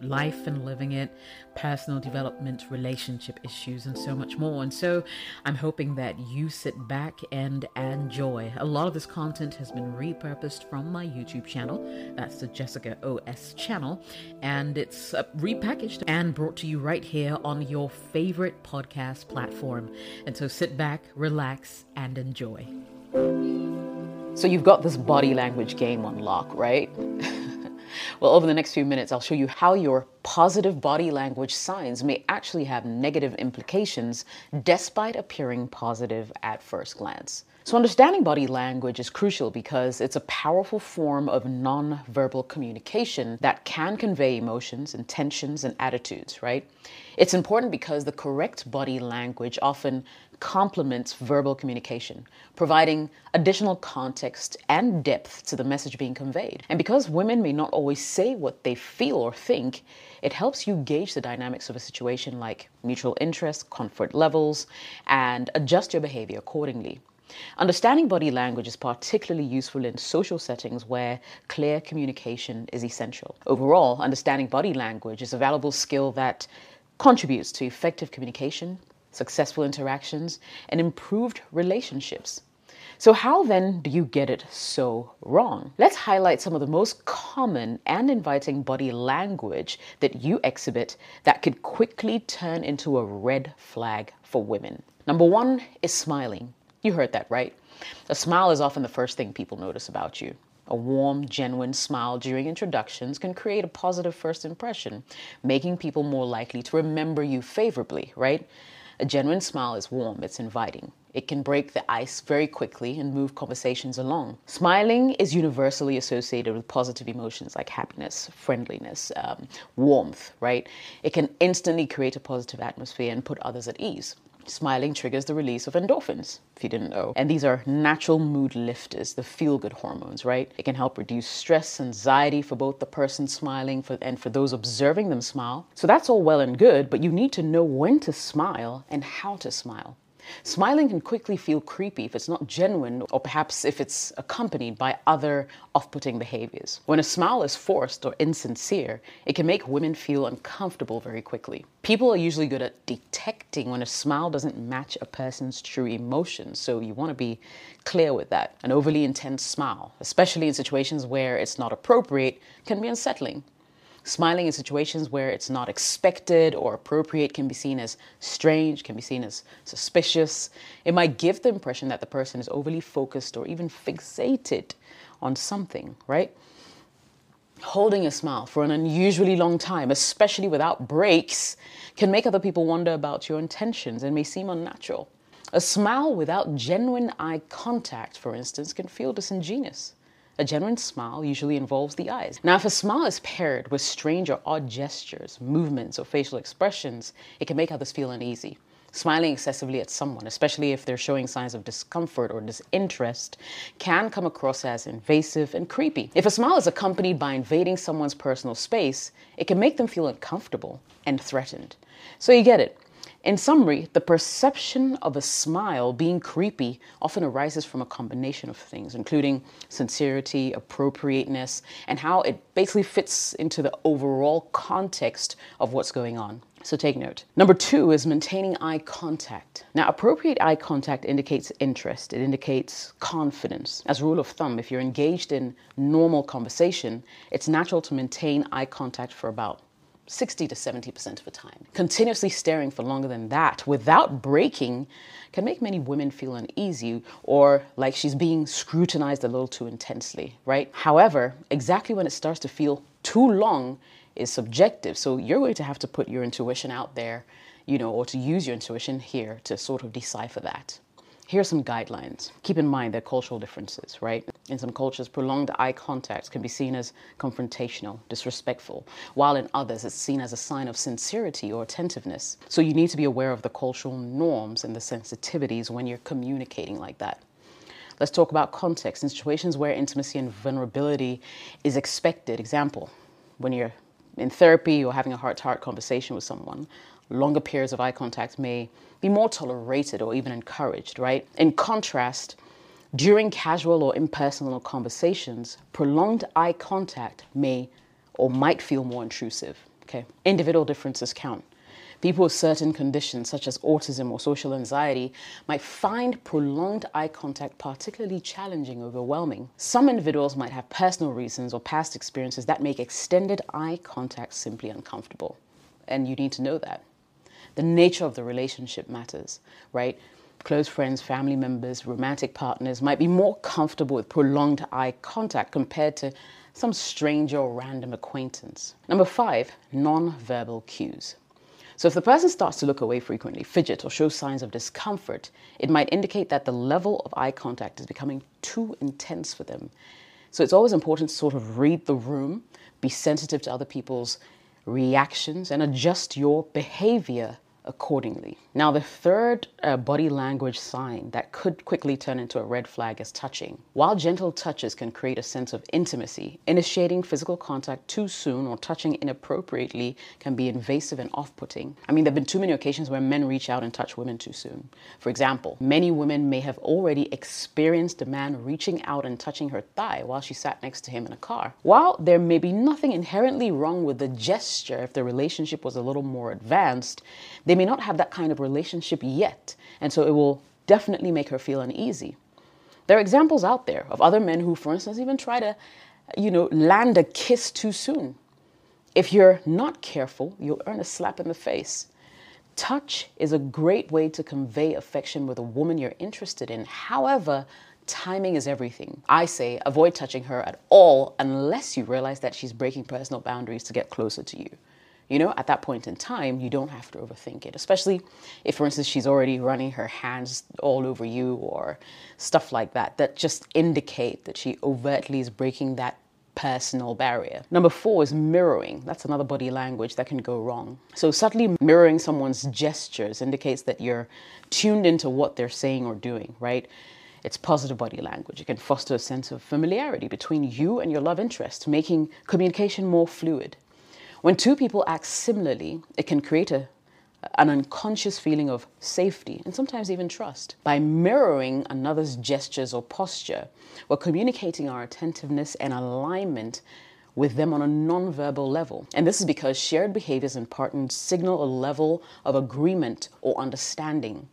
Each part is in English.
life and living it, personal development, relationship issues, and so much more. And so I'm hoping that you sit back and enjoy. A lot of this content has been repurposed from my YouTube channel. That's the Jessica OS channel. And it's uh, repackaged and brought to you right here on your favorite podcast platform. And so sit back, relax, and enjoy. So you've got this body language game on lock, right? Well, over the next few minutes, I'll show you how your positive body language signs may actually have negative implications despite appearing positive at first glance. So, understanding body language is crucial because it's a powerful form of non-verbal communication that can convey emotions, intentions, and attitudes, right? It's important because the correct body language often complements verbal communication, providing additional context and depth to the message being conveyed. And because women may not always say what they feel or think, it helps you gauge the dynamics of a situation like mutual interest, comfort levels, and adjust your behavior accordingly. Understanding body language is particularly useful in social settings where clear communication is essential. Overall, understanding body language is a valuable skill that contributes to effective communication, successful interactions, and improved relationships. So, how then do you get it so wrong? Let's highlight some of the most common and inviting body language that you exhibit that could quickly turn into a red flag for women. Number one is smiling. You heard that, right? A smile is often the first thing people notice about you. A warm, genuine smile during introductions can create a positive first impression, making people more likely to remember you favorably, right? A genuine smile is warm, it's inviting. It can break the ice very quickly and move conversations along. Smiling is universally associated with positive emotions like happiness, friendliness, um, warmth, right? It can instantly create a positive atmosphere and put others at ease. Smiling triggers the release of endorphins, if you didn't know. And these are natural mood lifters, the feel good hormones, right? It can help reduce stress, anxiety for both the person smiling for, and for those observing them smile. So that's all well and good, but you need to know when to smile and how to smile. Smiling can quickly feel creepy if it's not genuine or perhaps if it's accompanied by other off putting behaviors. When a smile is forced or insincere, it can make women feel uncomfortable very quickly. People are usually good at detecting when a smile doesn't match a person's true emotions, so you want to be clear with that. An overly intense smile, especially in situations where it's not appropriate, can be unsettling. Smiling in situations where it's not expected or appropriate can be seen as strange, can be seen as suspicious. It might give the impression that the person is overly focused or even fixated on something, right? Holding a smile for an unusually long time, especially without breaks, can make other people wonder about your intentions and may seem unnatural. A smile without genuine eye contact, for instance, can feel disingenuous. A genuine smile usually involves the eyes. Now, if a smile is paired with strange or odd gestures, movements, or facial expressions, it can make others feel uneasy. Smiling excessively at someone, especially if they're showing signs of discomfort or disinterest, can come across as invasive and creepy. If a smile is accompanied by invading someone's personal space, it can make them feel uncomfortable and threatened. So you get it. In summary, the perception of a smile being creepy often arises from a combination of things, including sincerity, appropriateness, and how it basically fits into the overall context of what's going on. So take note. Number two is maintaining eye contact. Now, appropriate eye contact indicates interest, it indicates confidence. As a rule of thumb, if you're engaged in normal conversation, it's natural to maintain eye contact for about 60 to 70% of the time. Continuously staring for longer than that without breaking can make many women feel uneasy or like she's being scrutinized a little too intensely, right? However, exactly when it starts to feel too long is subjective. So you're going to have to put your intuition out there, you know, or to use your intuition here to sort of decipher that. Here are some guidelines. Keep in mind there are cultural differences, right? In some cultures, prolonged eye contact can be seen as confrontational, disrespectful, while in others it's seen as a sign of sincerity or attentiveness. So you need to be aware of the cultural norms and the sensitivities when you're communicating like that. Let's talk about context in situations where intimacy and vulnerability is expected. Example, when you're in therapy or having a heart to heart conversation with someone, longer periods of eye contact may be more tolerated or even encouraged, right? In contrast, during casual or impersonal conversations, prolonged eye contact may or might feel more intrusive. Okay, individual differences count. People with certain conditions, such as autism or social anxiety, might find prolonged eye contact particularly challenging, overwhelming. Some individuals might have personal reasons or past experiences that make extended eye contact simply uncomfortable. And you need to know that. The nature of the relationship matters, right? Close friends, family members, romantic partners might be more comfortable with prolonged eye contact compared to some stranger or random acquaintance. Number five, non-verbal cues. So if the person starts to look away frequently, fidget, or show signs of discomfort, it might indicate that the level of eye contact is becoming too intense for them. So it's always important to sort of read the room, be sensitive to other people's reactions, and adjust your behavior accordingly. Now, the third uh, body language sign that could quickly turn into a red flag is touching. While gentle touches can create a sense of intimacy, initiating physical contact too soon or touching inappropriately can be invasive and off putting. I mean, there have been too many occasions where men reach out and touch women too soon. For example, many women may have already experienced a man reaching out and touching her thigh while she sat next to him in a car. While there may be nothing inherently wrong with the gesture if the relationship was a little more advanced, they may not have that kind of relationship yet, and so it will definitely make her feel uneasy. There are examples out there of other men who, for instance, even try to, you know, land a kiss too soon. If you're not careful, you'll earn a slap in the face. Touch is a great way to convey affection with a woman you're interested in. However, timing is everything. I say avoid touching her at all unless you realize that she's breaking personal boundaries to get closer to you you know, at that point in time, you don't have to overthink it, especially if, for instance, she's already running her hands all over you or stuff like that, that just indicate that she overtly is breaking that personal barrier. Number four is mirroring. That's another body language that can go wrong. So, subtly mirroring someone's gestures indicates that you're tuned into what they're saying or doing, right? It's positive body language. It can foster a sense of familiarity between you and your love interest, making communication more fluid. When two people act similarly, it can create a, an unconscious feeling of safety and sometimes even trust. By mirroring another's gestures or posture, we're communicating our attentiveness and alignment with them on a non-verbal level. And this is because shared behaviors and patterns signal a level of agreement or understanding.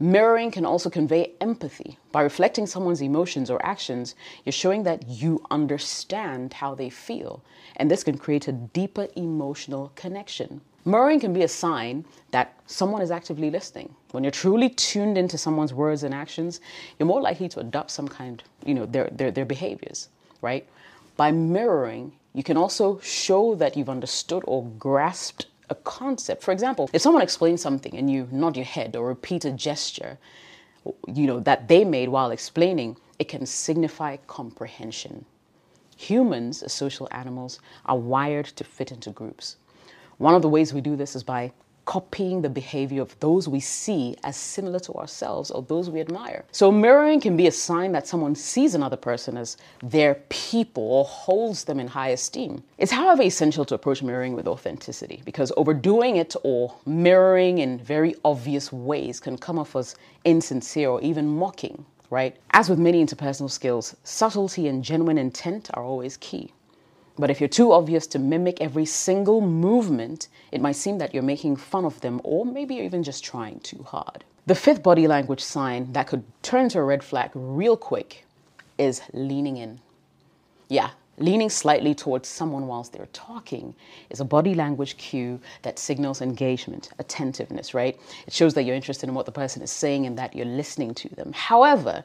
Mirroring can also convey empathy. By reflecting someone's emotions or actions, you're showing that you understand how they feel, and this can create a deeper emotional connection. Mirroring can be a sign that someone is actively listening. When you're truly tuned into someone's words and actions, you're more likely to adopt some kind, you know, their, their, their behaviors, right? By mirroring, you can also show that you've understood or grasped a concept. For example, if someone explains something and you nod your head or repeat a gesture, you know, that they made while explaining, it can signify comprehension. Humans, as social animals, are wired to fit into groups. One of the ways we do this is by copying the behavior of those we see as similar to ourselves or those we admire. So, mirroring can be a sign that someone sees another person as their people or holds them in high esteem. It's, however, essential to approach mirroring with authenticity because overdoing it or mirroring in very obvious ways can come off as insincere or even mocking, right? As with many interpersonal skills, subtlety and genuine intent are always key. But if you're too obvious to mimic every single movement, it might seem that you're making fun of them or maybe you're even just trying too hard. The fifth body language sign that could turn into a red flag real quick is leaning in. Yeah, leaning slightly towards someone whilst they're talking is a body language cue that signals engagement, attentiveness, right? It shows that you're interested in what the person is saying and that you're listening to them. However,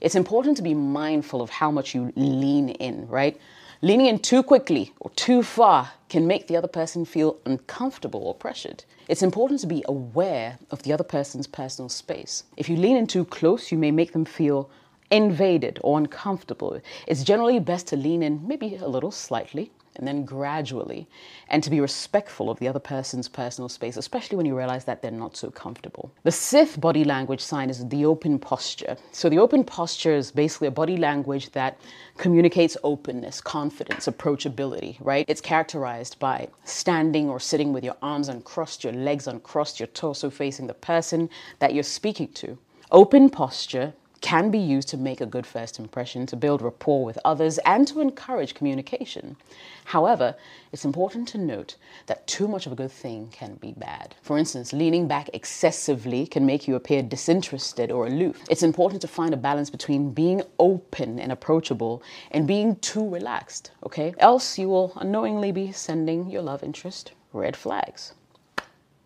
it's important to be mindful of how much you lean in, right? Leaning in too quickly or too far can make the other person feel uncomfortable or pressured. It's important to be aware of the other person's personal space. If you lean in too close, you may make them feel invaded or uncomfortable. It's generally best to lean in maybe a little slightly and then gradually, and to be respectful of the other person's personal space, especially when you realize that they're not so comfortable. The sixth body language sign is the open posture. So, the open posture is basically a body language that communicates openness, confidence, approachability, right? It's characterized by standing or sitting with your arms uncrossed, your legs uncrossed, your torso facing the person that you're speaking to. Open posture can be used to make a good first impression, to build rapport with others, and to encourage communication. However, it's important to note that too much of a good thing can be bad. For instance, leaning back excessively can make you appear disinterested or aloof. It's important to find a balance between being open and approachable and being too relaxed, okay? Else you will unknowingly be sending your love interest red flags.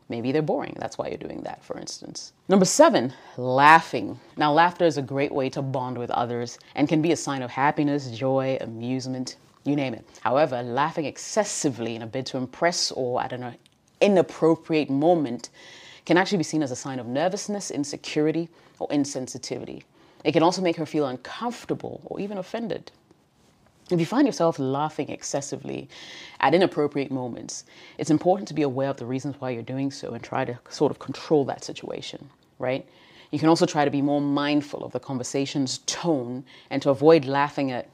Maybe they're boring. That's why you're doing that, for instance. Number seven, laughing. Now, laughter is a great way to bond with others and can be a sign of happiness, joy, amusement, you name it. However, laughing excessively in a bid to impress or at an inappropriate moment can actually be seen as a sign of nervousness, insecurity, or insensitivity. It can also make her feel uncomfortable or even offended. If you find yourself laughing excessively at inappropriate moments, it's important to be aware of the reasons why you're doing so and try to sort of control that situation, right? You can also try to be more mindful of the conversation's tone and to avoid laughing at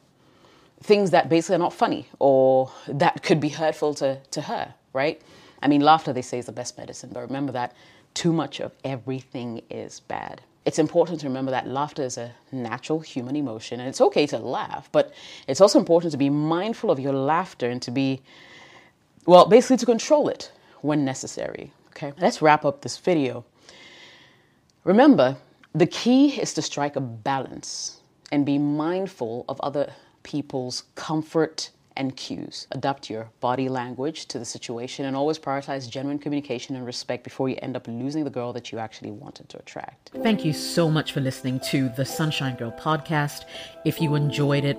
things that basically are not funny or that could be hurtful to, to her, right? I mean, laughter, they say, is the best medicine, but remember that too much of everything is bad it's important to remember that laughter is a natural human emotion and it's okay to laugh, but it's also important to be mindful of your laughter and to be, well, basically to control it when necessary. Okay, let's wrap up this video. Remember, the key is to strike a balance and be mindful of other people's comfort and cues. Adapt your body language to the situation and always prioritize genuine communication and respect before you end up losing the girl that you actually wanted to attract. Thank you so much for listening to the Sunshine Girl podcast. If you enjoyed it,